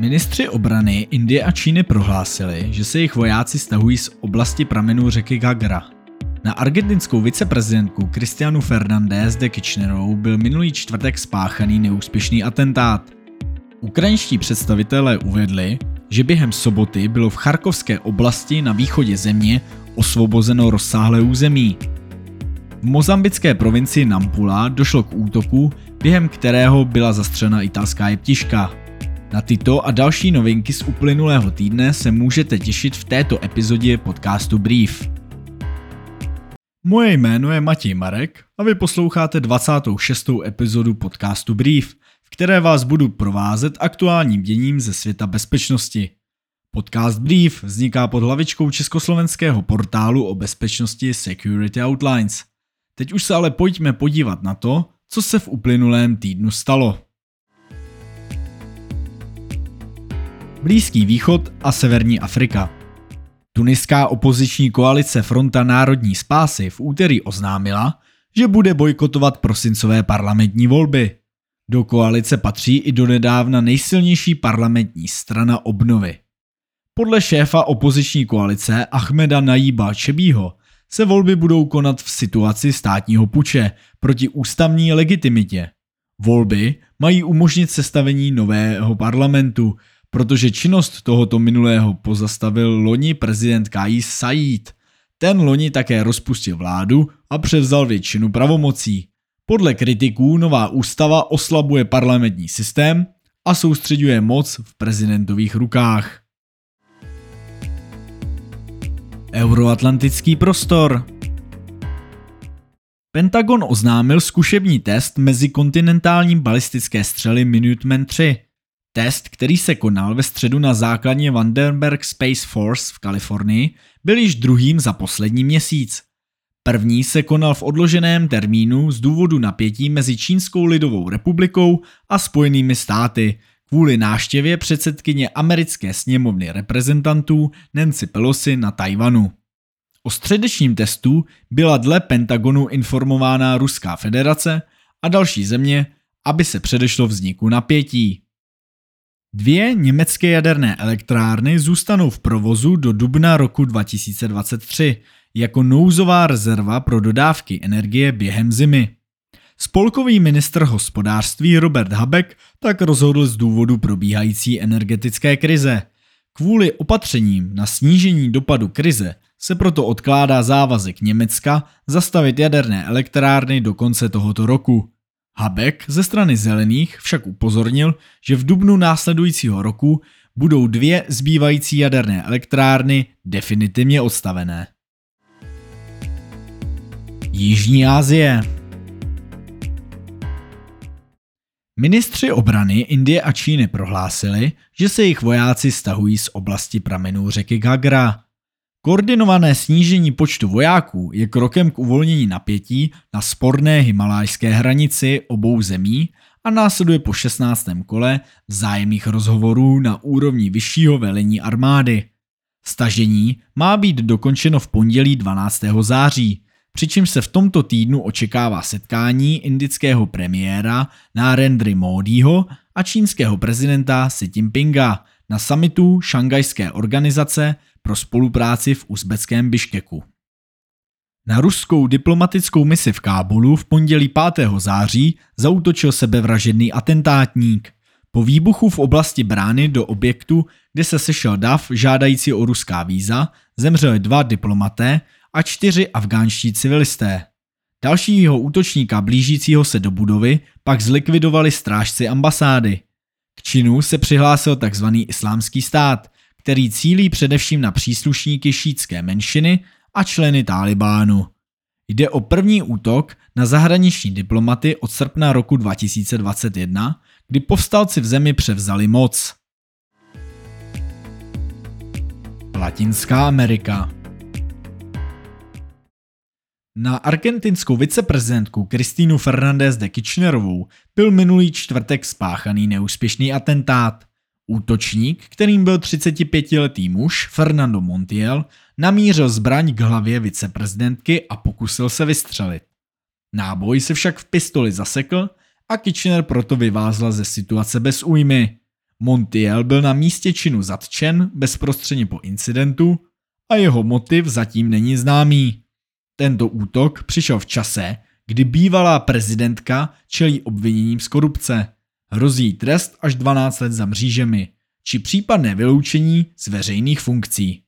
Ministři obrany Indie a Číny prohlásili, že se jejich vojáci stahují z oblasti pramenů řeky Gagra. Na argentinskou viceprezidentku Cristianu Fernández de Kirchnerovou byl minulý čtvrtek spáchaný neúspěšný atentát. Ukrajinští představitelé uvedli, že během soboty bylo v Charkovské oblasti na východě země osvobozeno rozsáhlé území. V mozambické provincii Nampula došlo k útoku, během kterého byla zastřena italská jeptiška. Na tyto a další novinky z uplynulého týdne se můžete těšit v této epizodě podcastu Brief. Moje jméno je Matěj Marek a vy posloucháte 26. epizodu podcastu Brief, v které vás budu provázet aktuálním děním ze světa bezpečnosti. Podcast Brief vzniká pod hlavičkou československého portálu o bezpečnosti Security Outlines. Teď už se ale pojďme podívat na to, co se v uplynulém týdnu stalo. Blízký východ a Severní Afrika. Tuniská opoziční koalice Fronta národní spásy v úterý oznámila, že bude bojkotovat prosincové parlamentní volby. Do koalice patří i donedávna nejsilnější parlamentní strana obnovy. Podle šéfa opoziční koalice Ahmeda Najíba Čebího se volby budou konat v situaci státního puče proti ústavní legitimitě. Volby mají umožnit sestavení nového parlamentu, protože činnost tohoto minulého pozastavil loni prezident Kais Said. Ten loni také rozpustil vládu a převzal většinu pravomocí. Podle kritiků nová ústava oslabuje parlamentní systém a soustředuje moc v prezidentových rukách. Euroatlantický prostor Pentagon oznámil zkušební test mezi kontinentálním balistické střely Minuteman 3. Test, který se konal ve středu na základně Vandenberg Space Force v Kalifornii, byl již druhým za poslední měsíc. První se konal v odloženém termínu z důvodu napětí mezi Čínskou lidovou republikou a Spojenými státy kvůli náštěvě předsedkyně americké sněmovny reprezentantů Nancy Pelosi na Tajvanu. O středečním testu byla dle Pentagonu informována Ruská federace a další země, aby se předešlo vzniku napětí. Dvě německé jaderné elektrárny zůstanou v provozu do dubna roku 2023 jako nouzová rezerva pro dodávky energie během zimy. Spolkový ministr hospodářství Robert Habeck tak rozhodl z důvodu probíhající energetické krize. Kvůli opatřením na snížení dopadu krize se proto odkládá závazek Německa zastavit jaderné elektrárny do konce tohoto roku. Habeck ze strany zelených však upozornil, že v dubnu následujícího roku budou dvě zbývající jaderné elektrárny definitivně odstavené. Jižní Asie Ministři obrany Indie a Číny prohlásili, že se jejich vojáci stahují z oblasti pramenů řeky Gagra. Koordinované snížení počtu vojáků je krokem k uvolnění napětí na sporné himalajské hranici obou zemí a následuje po 16. kole vzájemných rozhovorů na úrovni vyššího velení armády. Stažení má být dokončeno v pondělí 12. září, přičemž se v tomto týdnu očekává setkání indického premiéra Narendry Modiho a čínského prezidenta Xi Jinpinga na summitu Šangajské organizace pro spolupráci v uzbeckém Biškeku. Na ruskou diplomatickou misi v Kábulu v pondělí 5. září zautočil sebevražedný atentátník. Po výbuchu v oblasti brány do objektu, kde se sešel DAF žádající o ruská víza, zemřeli dva diplomaté a čtyři afgánští civilisté. Dalšího útočníka blížícího se do budovy pak zlikvidovali strážci ambasády. K činu se přihlásil tzv. islámský stát, který cílí především na příslušníky šítské menšiny a členy Talibánu. Jde o první útok na zahraniční diplomaty od srpna roku 2021, kdy povstalci v zemi převzali moc. Latinská Amerika na argentinskou viceprezidentku Kristýnu Fernández de Kirchnerovou byl minulý čtvrtek spáchaný neúspěšný atentát. Útočník, kterým byl 35-letý muž Fernando Montiel, namířil zbraň k hlavě viceprezidentky a pokusil se vystřelit. Náboj se však v pistoli zasekl a Kitchener proto vyvázla ze situace bez újmy. Montiel byl na místě činu zatčen bezprostředně po incidentu a jeho motiv zatím není známý. Tento útok přišel v čase, kdy bývalá prezidentka čelí obviněním z korupce. Hrozí trest až 12 let za mřížemi, či případné vyloučení z veřejných funkcí.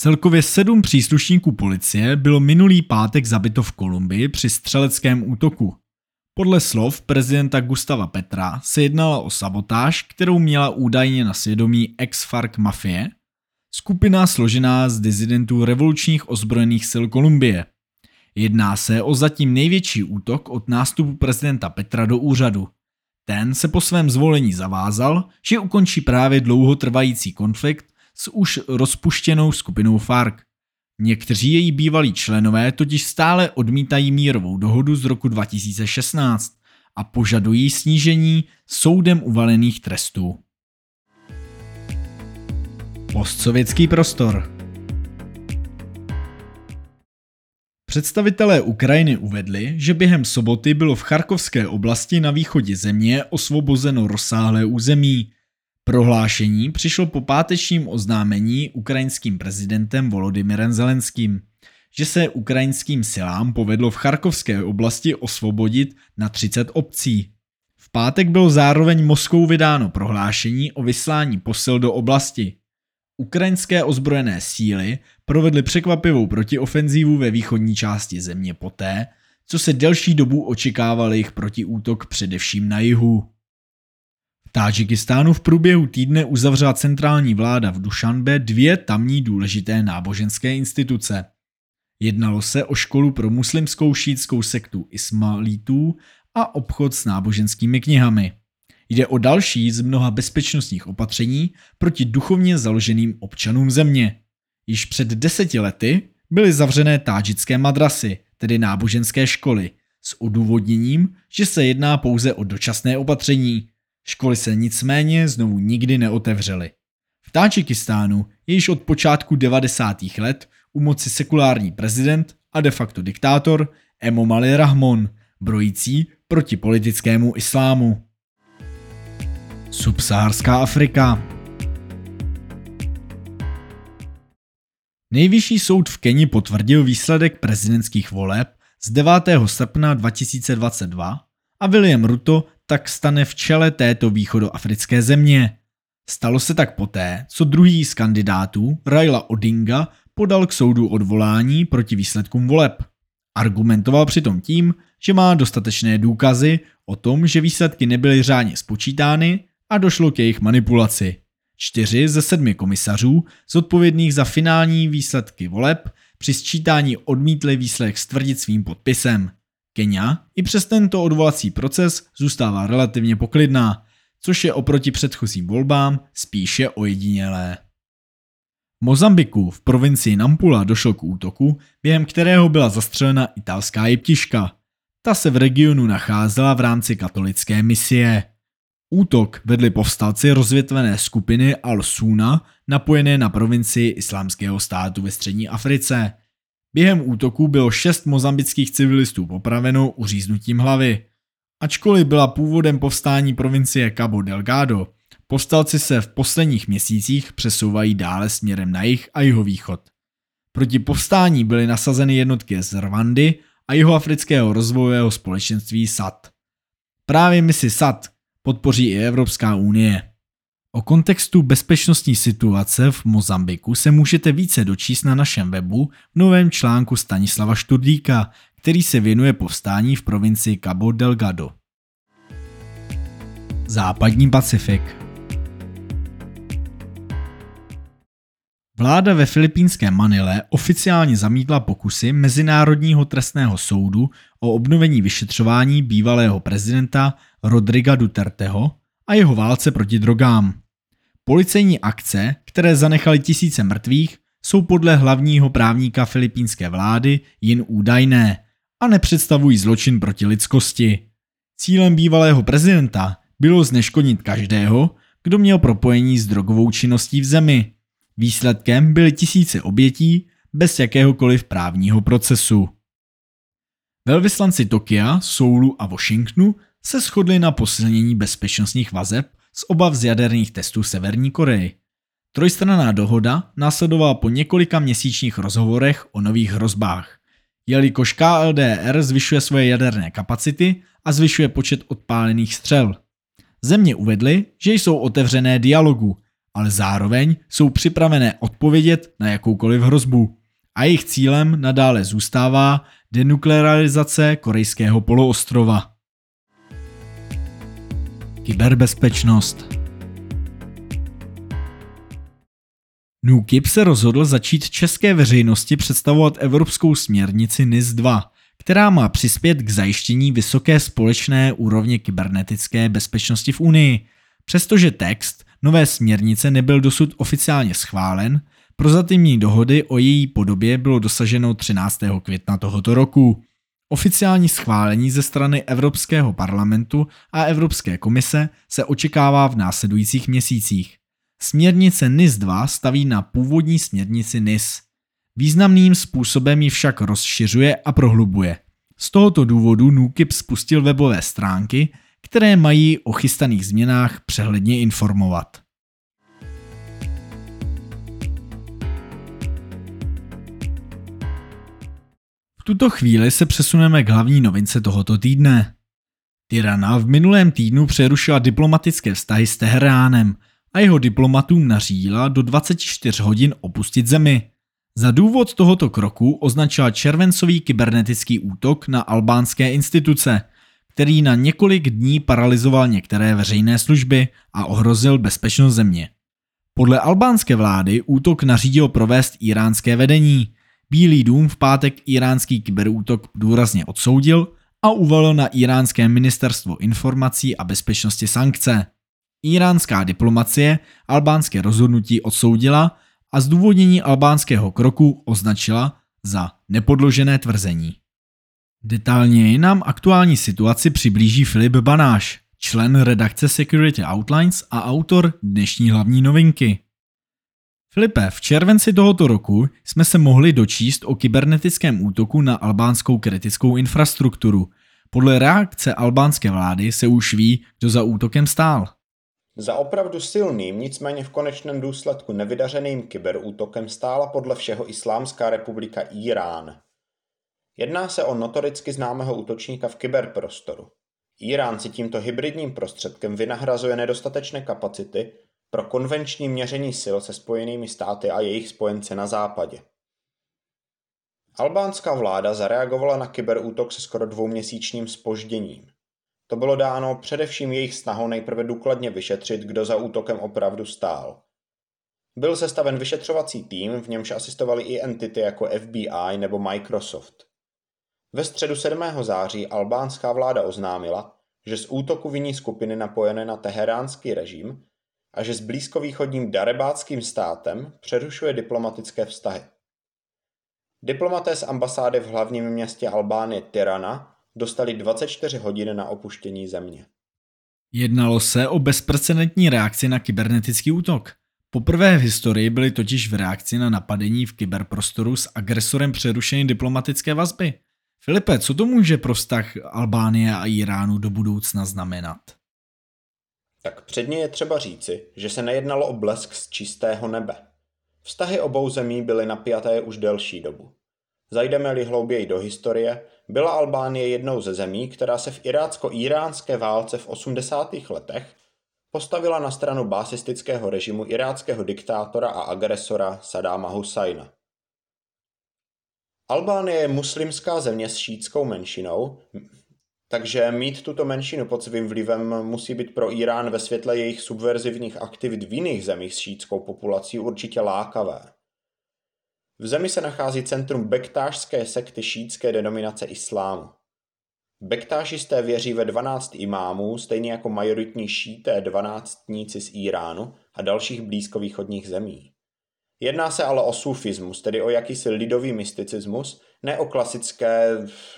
Celkově sedm příslušníků policie bylo minulý pátek zabito v Kolumbii při střeleckém útoku. Podle slov prezidenta Gustava Petra se jednalo o sabotáž, kterou měla údajně na svědomí ex-FARC mafie, skupina složená z dizidentů revolučních ozbrojených sil Kolumbie. Jedná se o zatím největší útok od nástupu prezidenta Petra do úřadu. Ten se po svém zvolení zavázal, že ukončí právě dlouhotrvající konflikt s už rozpuštěnou skupinou FARC. Někteří její bývalí členové totiž stále odmítají mírovou dohodu z roku 2016 a požadují snížení soudem uvalených trestů. Postsovětský prostor Představitelé Ukrajiny uvedli, že během soboty bylo v Charkovské oblasti na východě země osvobozeno rozsáhlé území, Prohlášení přišlo po pátečním oznámení ukrajinským prezidentem Volodymyrem Zelenským, že se ukrajinským silám povedlo v Charkovské oblasti osvobodit na 30 obcí. V pátek bylo zároveň Moskou vydáno prohlášení o vyslání posil do oblasti. Ukrajinské ozbrojené síly provedly překvapivou protiofenzívu ve východní části země poté, co se delší dobu očekával jejich protiútok především na jihu. Tádžikistánu v průběhu týdne uzavřela centrální vláda v Dušanbe dvě tamní důležité náboženské instituce. Jednalo se o školu pro muslimskou šítskou sektu Ismailítů a obchod s náboženskými knihami. Jde o další z mnoha bezpečnostních opatření proti duchovně založeným občanům země. Již před deseti lety byly zavřené tádžické madrasy, tedy náboženské školy, s odůvodněním, že se jedná pouze o dočasné opatření, Školy se nicméně znovu nikdy neotevřely. V Tádžikistánu je již od počátku 90. let u moci sekulární prezident a de facto diktátor Emomali Rahmon, brojící proti politickému islámu. Subsaharská Afrika Nejvyšší soud v Keni potvrdil výsledek prezidentských voleb z 9. srpna 2022 a William Ruto tak stane v čele této východoafrické země. Stalo se tak poté, co druhý z kandidátů, Raila Odinga, podal k soudu odvolání proti výsledkům voleb. Argumentoval přitom tím, že má dostatečné důkazy o tom, že výsledky nebyly řádně spočítány a došlo k jejich manipulaci. Čtyři ze sedmi komisařů, zodpovědných za finální výsledky voleb, při sčítání odmítli výsledek stvrdit svým podpisem. Kenia i přes tento odvolací proces zůstává relativně poklidná, což je oproti předchozím volbám spíše ojedinělé. V Mozambiku v provincii Nampula došlo k útoku, během kterého byla zastřelena italská jeptiška. Ta se v regionu nacházela v rámci katolické misie. Útok vedli povstalci rozvětvené skupiny Al-Suna napojené na provincii islámského státu ve střední Africe – Během útoku bylo šest mozambických civilistů popraveno uříznutím hlavy. Ačkoliv byla původem povstání provincie Cabo Delgado, povstalci se v posledních měsících přesouvají dále směrem na jih a jihovýchod. Proti povstání byly nasazeny jednotky z Rwandy a jihoafrického rozvojového společenství SAT. Právě misi SAT podpoří i Evropská unie. O kontextu bezpečnostní situace v Mozambiku se můžete více dočíst na našem webu v novém článku Stanislava Šturdíka, který se věnuje povstání v provincii Cabo Delgado. Západní Pacifik Vláda ve filipínské Manile oficiálně zamítla pokusy Mezinárodního trestného soudu o obnovení vyšetřování bývalého prezidenta Rodriga Duterteho a jeho válce proti drogám. Policejní akce, které zanechaly tisíce mrtvých, jsou podle hlavního právníka filipínské vlády jen údajné a nepředstavují zločin proti lidskosti. Cílem bývalého prezidenta bylo zneškodnit každého, kdo měl propojení s drogovou činností v zemi. Výsledkem byly tisíce obětí bez jakéhokoliv právního procesu. Velvyslanci Tokia, Soulu a Washingtonu se shodli na posilnění bezpečnostních vazeb z obav z jaderných testů Severní Koreji. Trojstranná dohoda následovala po několika měsíčních rozhovorech o nových hrozbách. Jelikož KLDR zvyšuje svoje jaderné kapacity a zvyšuje počet odpálených střel. Země uvedly, že jsou otevřené dialogu, ale zároveň jsou připravené odpovědět na jakoukoliv hrozbu. A jejich cílem nadále zůstává denuklearizace korejského poloostrova. Kyberbezpečnost NUKIP se rozhodl začít české veřejnosti představovat evropskou směrnici NIS 2, která má přispět k zajištění vysoké společné úrovně kybernetické bezpečnosti v Unii. Přestože text nové směrnice nebyl dosud oficiálně schválen, prozatímní dohody o její podobě bylo dosaženo 13. května tohoto roku. Oficiální schválení ze strany Evropského parlamentu a Evropské komise se očekává v následujících měsících. Směrnice NIS 2 staví na původní směrnici NIS. Významným způsobem ji však rozšiřuje a prohlubuje. Z tohoto důvodu NUKIP spustil webové stránky, které mají o chystaných změnách přehledně informovat. V tuto chvíli se přesuneme k hlavní novince tohoto týdne. Tirana v minulém týdnu přerušila diplomatické vztahy s Teheránem a jeho diplomatům nařídila do 24 hodin opustit zemi. Za důvod tohoto kroku označila červencový kybernetický útok na albánské instituce, který na několik dní paralizoval některé veřejné služby a ohrozil bezpečnost země. Podle albánské vlády útok nařídil provést iránské vedení. Bílý dům v pátek iránský kyberútok důrazně odsoudil a uvalil na iránské ministerstvo informací a bezpečnosti sankce. Iránská diplomacie albánské rozhodnutí odsoudila a zdůvodnění albánského kroku označila za nepodložené tvrzení. Detailněji nám aktuální situaci přiblíží Filip Banáš, člen redakce Security Outlines a autor dnešní hlavní novinky. Filipe, v červenci tohoto roku jsme se mohli dočíst o kybernetickém útoku na albánskou kritickou infrastrukturu. Podle reakce albánské vlády se už ví, kdo za útokem stál. Za opravdu silným, nicméně v konečném důsledku nevydařeným kyberútokem stála podle všeho Islámská republika Irán. Jedná se o notoricky známého útočníka v kyberprostoru. Irán si tímto hybridním prostředkem vynahrazuje nedostatečné kapacity pro konvenční měření sil se spojenými státy a jejich spojence na západě. Albánská vláda zareagovala na kyberútok se skoro dvouměsíčním spožděním. To bylo dáno především jejich snahou nejprve důkladně vyšetřit, kdo za útokem opravdu stál. Byl sestaven vyšetřovací tým, v němž asistovali i entity jako FBI nebo Microsoft. Ve středu 7. září albánská vláda oznámila, že z útoku viní skupiny napojené na teheránský režim a že s blízkovýchodním darebáckým státem přerušuje diplomatické vztahy. Diplomaté z ambasády v hlavním městě Albánie Tirana dostali 24 hodin na opuštění země. Jednalo se o bezprecedentní reakci na kybernetický útok. Poprvé v historii byly totiž v reakci na napadení v kyberprostoru s agresorem přerušeny diplomatické vazby. Filipe, co to může pro vztah Albánie a Iránu do budoucna znamenat? Tak předně je třeba říci, že se nejednalo o blesk z čistého nebe. Vztahy obou zemí byly napjaté už delší dobu. Zajdeme-li hlouběji do historie, byla Albánie jednou ze zemí, která se v irácko-iránské válce v 80. letech postavila na stranu básistického režimu iráckého diktátora a agresora Sadáma Husajna. Albánie je muslimská země s šítskou menšinou, takže mít tuto menšinu pod svým vlivem musí být pro Irán ve světle jejich subverzivních aktivit v jiných zemích s šítskou populací určitě lákavé. V zemi se nachází centrum bektášské sekty šítské denominace islámu. Bektášisté věří ve 12 imámů, stejně jako majoritní šíté dvanáctníci z Iránu a dalších blízkovýchodních zemí. Jedná se ale o sufismus, tedy o jakýsi lidový mysticismus, ne o klasické,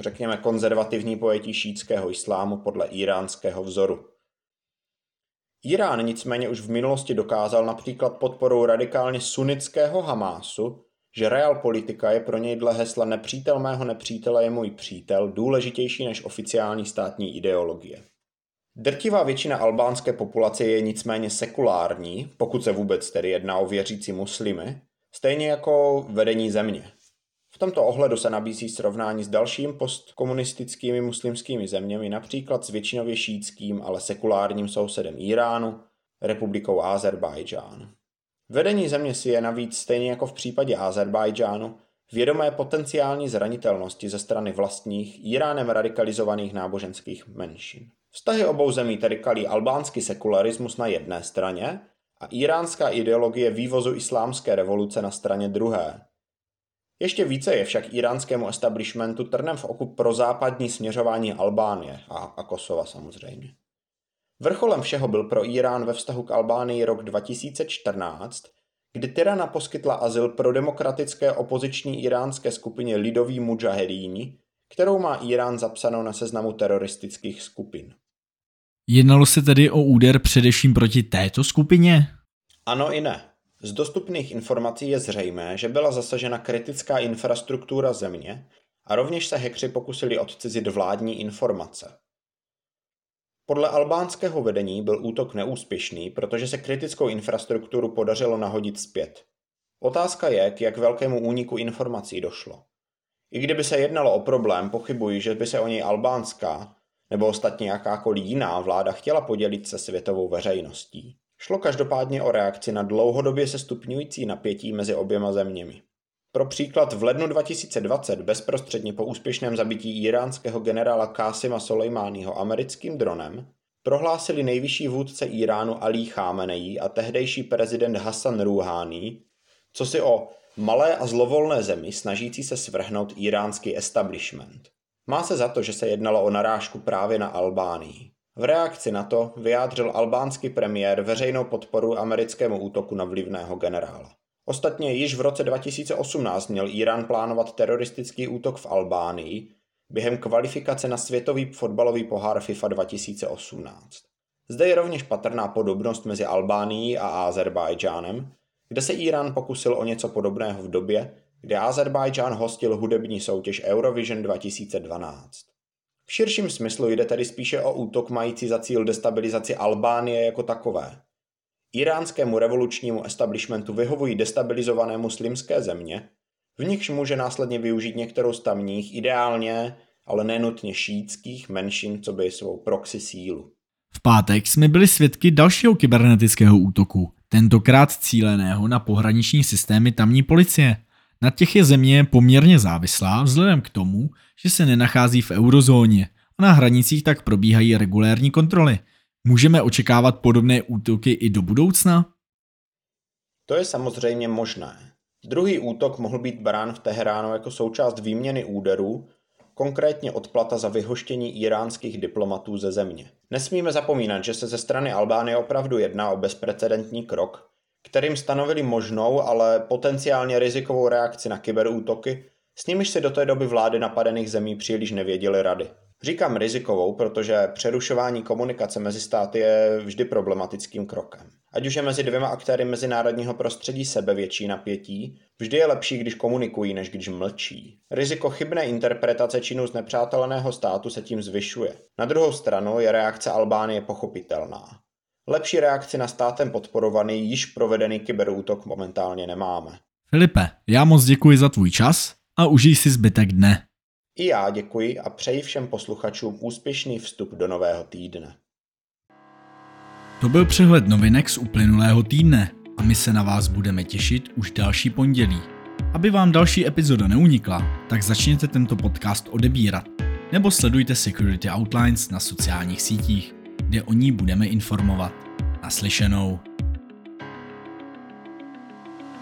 řekněme, konzervativní pojetí šítského islámu podle iránského vzoru. Irán nicméně už v minulosti dokázal například podporou radikálně sunnického Hamásu že politika je pro něj dle hesla nepřítel mého nepřítele je můj přítel důležitější než oficiální státní ideologie. Drtivá většina albánské populace je nicméně sekulární, pokud se vůbec tedy jedná o věřící muslimy, stejně jako vedení země. V tomto ohledu se nabízí srovnání s dalšími postkomunistickými muslimskými zeměmi, například s většinově šítským, ale sekulárním sousedem Iránu, republikou Azerbajdžán. Vedení země si je navíc stejně jako v případě Azerbajdžánu vědomé potenciální zranitelnosti ze strany vlastních Iránem radikalizovaných náboženských menšin. Vztahy obou zemí tedy kalí albánský sekularismus na jedné straně a iránská ideologie vývozu islámské revoluce na straně druhé. Ještě více je však iránskému establishmentu trnem v oku pro západní směřování Albánie a, a Kosova samozřejmě. Vrcholem všeho byl pro Irán ve vztahu k Albánii rok 2014, kdy Tirana poskytla azyl pro demokratické opoziční iránské skupině Lidoví mujahedíni, kterou má Irán zapsanou na seznamu teroristických skupin. Jednalo se tedy o úder především proti této skupině? Ano i ne. Z dostupných informací je zřejmé, že byla zasažena kritická infrastruktura země a rovněž se hekři pokusili odcizit vládní informace. Podle albánského vedení byl útok neúspěšný, protože se kritickou infrastrukturu podařilo nahodit zpět. Otázka je, k jak velkému úniku informací došlo. I kdyby se jednalo o problém, pochybuji, že by se o něj albánská nebo ostatně jakákoliv jiná vláda chtěla podělit se světovou veřejností. Šlo každopádně o reakci na dlouhodobě se stupňující napětí mezi oběma zeměmi. Pro příklad v lednu 2020 bezprostředně po úspěšném zabití iránského generála Kásima Soleimányho americkým dronem prohlásili nejvyšší vůdce Iránu Ali Khamenei a tehdejší prezident Hassan Rouhani, co si o malé a zlovolné zemi snažící se svrhnout iránský establishment. Má se za to, že se jednalo o narážku právě na Albánii. V reakci na to vyjádřil albánský premiér veřejnou podporu americkému útoku na vlivného generála. Ostatně již v roce 2018 měl Irán plánovat teroristický útok v Albánii během kvalifikace na světový fotbalový pohár FIFA 2018. Zde je rovněž patrná podobnost mezi Albánií a Azerbajdžánem, kde se Irán pokusil o něco podobného v době, kdy Azerbajdžán hostil hudební soutěž Eurovision 2012. V širším smyslu jde tedy spíše o útok mající za cíl destabilizaci Albánie jako takové. Iránskému revolučnímu establishmentu vyhovují destabilizované muslimské země, v nichž může následně využít některou z tamních, ideálně, ale nenutně šítských menšin, co by svou proxy sílu. V pátek jsme byli svědky dalšího kybernetického útoku, tentokrát cíleného na pohraniční systémy tamní policie. Na těch je země poměrně závislá vzhledem k tomu, že se nenachází v eurozóně a na hranicích tak probíhají regulérní kontroly. Můžeme očekávat podobné útoky i do budoucna? To je samozřejmě možné. Druhý útok mohl být brán v Teheránu jako součást výměny úderů, konkrétně odplata za vyhoštění iránských diplomatů ze země. Nesmíme zapomínat, že se ze strany Albánie opravdu jedná o bezprecedentní krok, kterým stanovili možnou, ale potenciálně rizikovou reakci na kyberútoky, s nimiž se do té doby vlády napadených zemí příliš nevěděly rady. Říkám rizikovou, protože přerušování komunikace mezi státy je vždy problematickým krokem. Ať už je mezi dvěma aktéry mezinárodního prostředí sebevětší napětí, vždy je lepší, když komunikují, než když mlčí. Riziko chybné interpretace činu z nepřáteleného státu se tím zvyšuje. Na druhou stranu je reakce Albánie pochopitelná. Lepší reakci na státem podporovaný již provedený kyberútok momentálně nemáme. Filipe, já moc děkuji za tvůj čas a užij si zbytek dne. I já děkuji a přeji všem posluchačům úspěšný vstup do nového týdne. To byl přehled novinek z uplynulého týdne a my se na vás budeme těšit už další pondělí. Aby vám další epizoda neunikla, tak začněte tento podcast odebírat nebo sledujte Security Outlines na sociálních sítích, kde o ní budeme informovat. Naslyšenou.